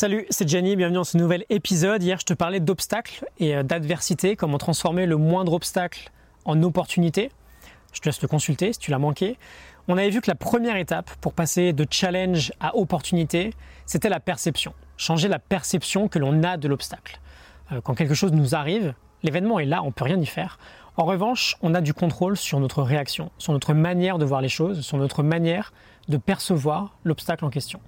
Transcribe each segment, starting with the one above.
Salut, c'est Jenny, bienvenue dans ce nouvel épisode. Hier, je te parlais d'obstacles et euh, d'adversité, comment transformer le moindre obstacle en opportunité. Je te laisse le consulter si tu l'as manqué. On avait vu que la première étape pour passer de challenge à opportunité, c'était la perception. Changer la perception que l'on a de l'obstacle. Euh, quand quelque chose nous arrive, l'événement est là, on ne peut rien y faire. En revanche, on a du contrôle sur notre réaction, sur notre manière de voir les choses, sur notre manière de percevoir l'obstacle en question.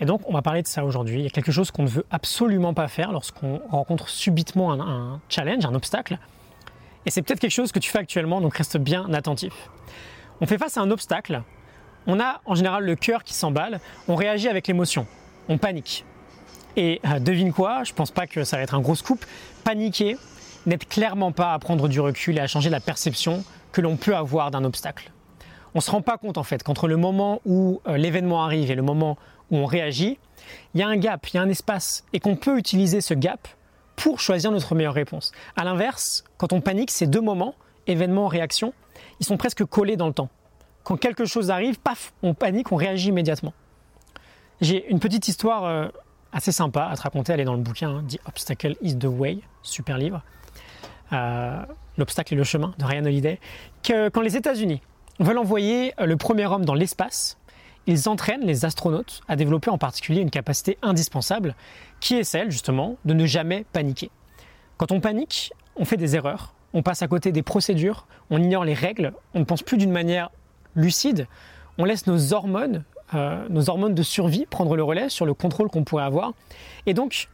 Et donc, on va parler de ça aujourd'hui. Il y a quelque chose qu'on ne veut absolument pas faire lorsqu'on rencontre subitement un, challenge, un obstacle. Et c'est peut-être quelque chose que tu fais actuellement, donc reste bien attentif. On fait face à un obstacle, on a en général le cœur qui s'emballe, on réagit avec l'émotion, on panique. Et euh, devine quoi, je pense pas que ça va être un gros scoop, paniquer n'aide clairement pas à prendre du recul et à changer la perception que l'on peut avoir d'un obstacle. On ne se rend pas compte en fait qu'entre le moment où euh, l'événement arrive et le moment où on réagit, il y a un gap, il y a un espace, et qu'on peut utiliser ce gap pour choisir notre meilleure réponse. A l'inverse, quand on panique, ces deux moments, événement, réaction, ils sont presque collés dans le temps. Quand quelque chose arrive, paf, on panique, on réagit immédiatement. J'ai une petite histoire euh, assez sympa à te raconter, elle est dans le bouquin, hein, The Obstacle is the Way, super livre. Euh, L'obstacle est le chemin de Ryan Holiday. Que quand les États-Unis veulent envoyer euh, le premier homme dans l'espace, ils entraînent les astronautes à développer en particulier une capacité indispensable, qui est celle justement de ne jamais paniquer. Quand on panique, on fait des erreurs, on passe à côté des procédures, on ignore les règles, on ne pense plus d'une manière lucide, on laisse nos hormones, euh, nos hormones de survie prendre le relais sur le contrôle qu'on pourrait avoir. Et donc,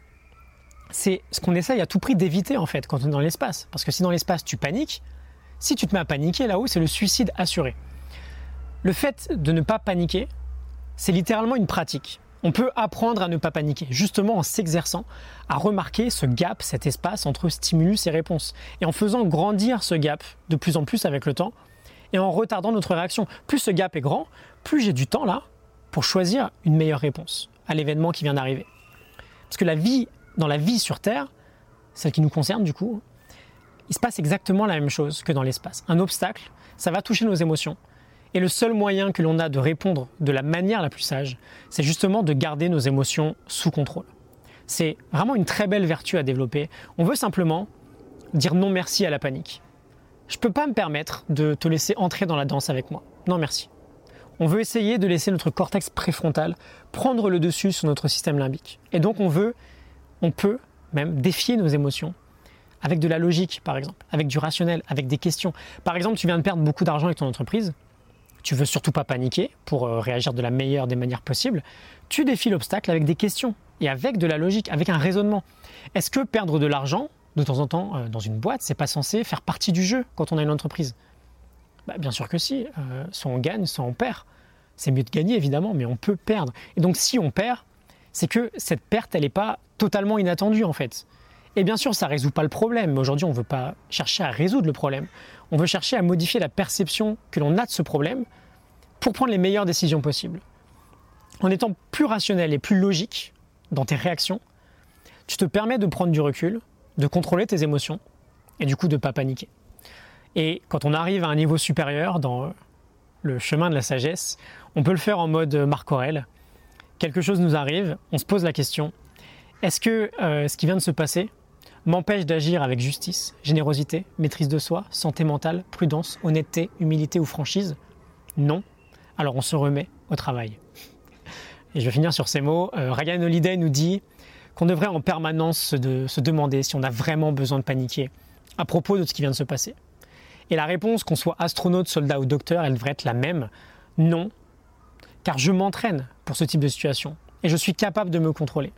c'est ce qu'on essaye à tout prix d'éviter en fait quand on est dans l'espace. Parce que si dans l'espace tu paniques, si tu te mets à paniquer là-haut, c'est le suicide assuré. Le fait de ne pas paniquer, c'est littéralement une pratique. On peut apprendre à ne pas paniquer, justement en s'exerçant à remarquer ce gap, cet espace entre stimulus et réponse, et en faisant grandir ce gap de plus en plus avec le temps, et en retardant notre réaction. Plus ce gap est grand, plus j'ai du temps là pour choisir une meilleure réponse à l'événement qui vient d'arriver. Parce que la vie, dans la vie sur Terre, celle qui nous concerne du coup, il se passe exactement la même chose que dans l'espace. Un obstacle, ça va toucher nos émotions, et le seul moyen que l'on a de répondre de la manière la plus sage, c'est justement de garder nos émotions sous contrôle. C'est vraiment une très belle vertu à développer. On veut simplement dire non merci à la panique. Je ne peux pas me permettre de te laisser entrer dans la danse avec moi. Non merci. On veut essayer de laisser notre cortex préfrontal prendre le dessus sur notre système limbique. Et donc on veut, on peut même défier nos émotions avec de la logique par exemple, avec du rationnel, avec des questions. Par exemple, tu viens de perdre beaucoup d'argent avec ton entreprise tu veux surtout pas paniquer pour euh, réagir de la meilleure des manières possibles, tu défies l'obstacle avec des questions et avec de la logique, avec un raisonnement. Est-ce que perdre de l'argent de temps en temps euh, dans une boîte, c'est pas censé faire partie du jeu quand on a une entreprise? Bah, Bien sûr que si. Euh, soit on gagne, soit on perd. C'est mieux de gagner évidemment, mais on peut perdre. Et donc si on perd, c'est que cette perte, elle n'est pas totalement inattendue en fait. Et bien sûr, ça ne résout pas le problème. Aujourd'hui, on ne veut pas chercher à résoudre le problème. On veut chercher à modifier la perception que l'on a de ce problème pour prendre les meilleures décisions possibles. En étant plus rationnel et plus logique dans tes réactions, tu te permets de prendre du recul, de contrôler tes émotions et du coup de ne pas paniquer. Et quand on arrive à un niveau supérieur dans le chemin de la sagesse, on peut le faire en mode Marc Aurel. Quelque chose nous arrive, on se pose la question est-ce que euh, ce qui vient de se passer m'empêche d'agir avec justice, générosité, maîtrise de soi, santé mentale, prudence, honnêteté, humilité ou franchise Non. Alors on se remet au travail. Et je vais finir sur ces mots. Euh, Ryan Holiday nous dit qu'on devrait en permanence se, demander si on a vraiment besoin de paniquer à propos de ce qui vient de se passer. Et la réponse, qu'on soit astronaute, soldat ou docteur, elle devrait être la même. Non, car je m'entraîne pour ce type de situation et je suis capable de me contrôler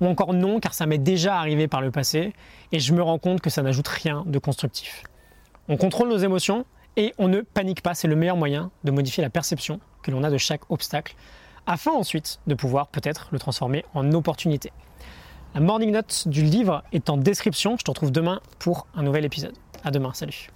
ou encore non car ça m'est déjà arrivé par le passé et je me rends compte que ça n'ajoute rien de constructif. On contrôle nos émotions et on ne panique pas, c'est le meilleur moyen de modifier la perception que l'on a de chaque obstacle afin ensuite de pouvoir peut-être le transformer en opportunité. La morning note du livre est en description, je te retrouve demain pour un nouvel épisode. À demain, salut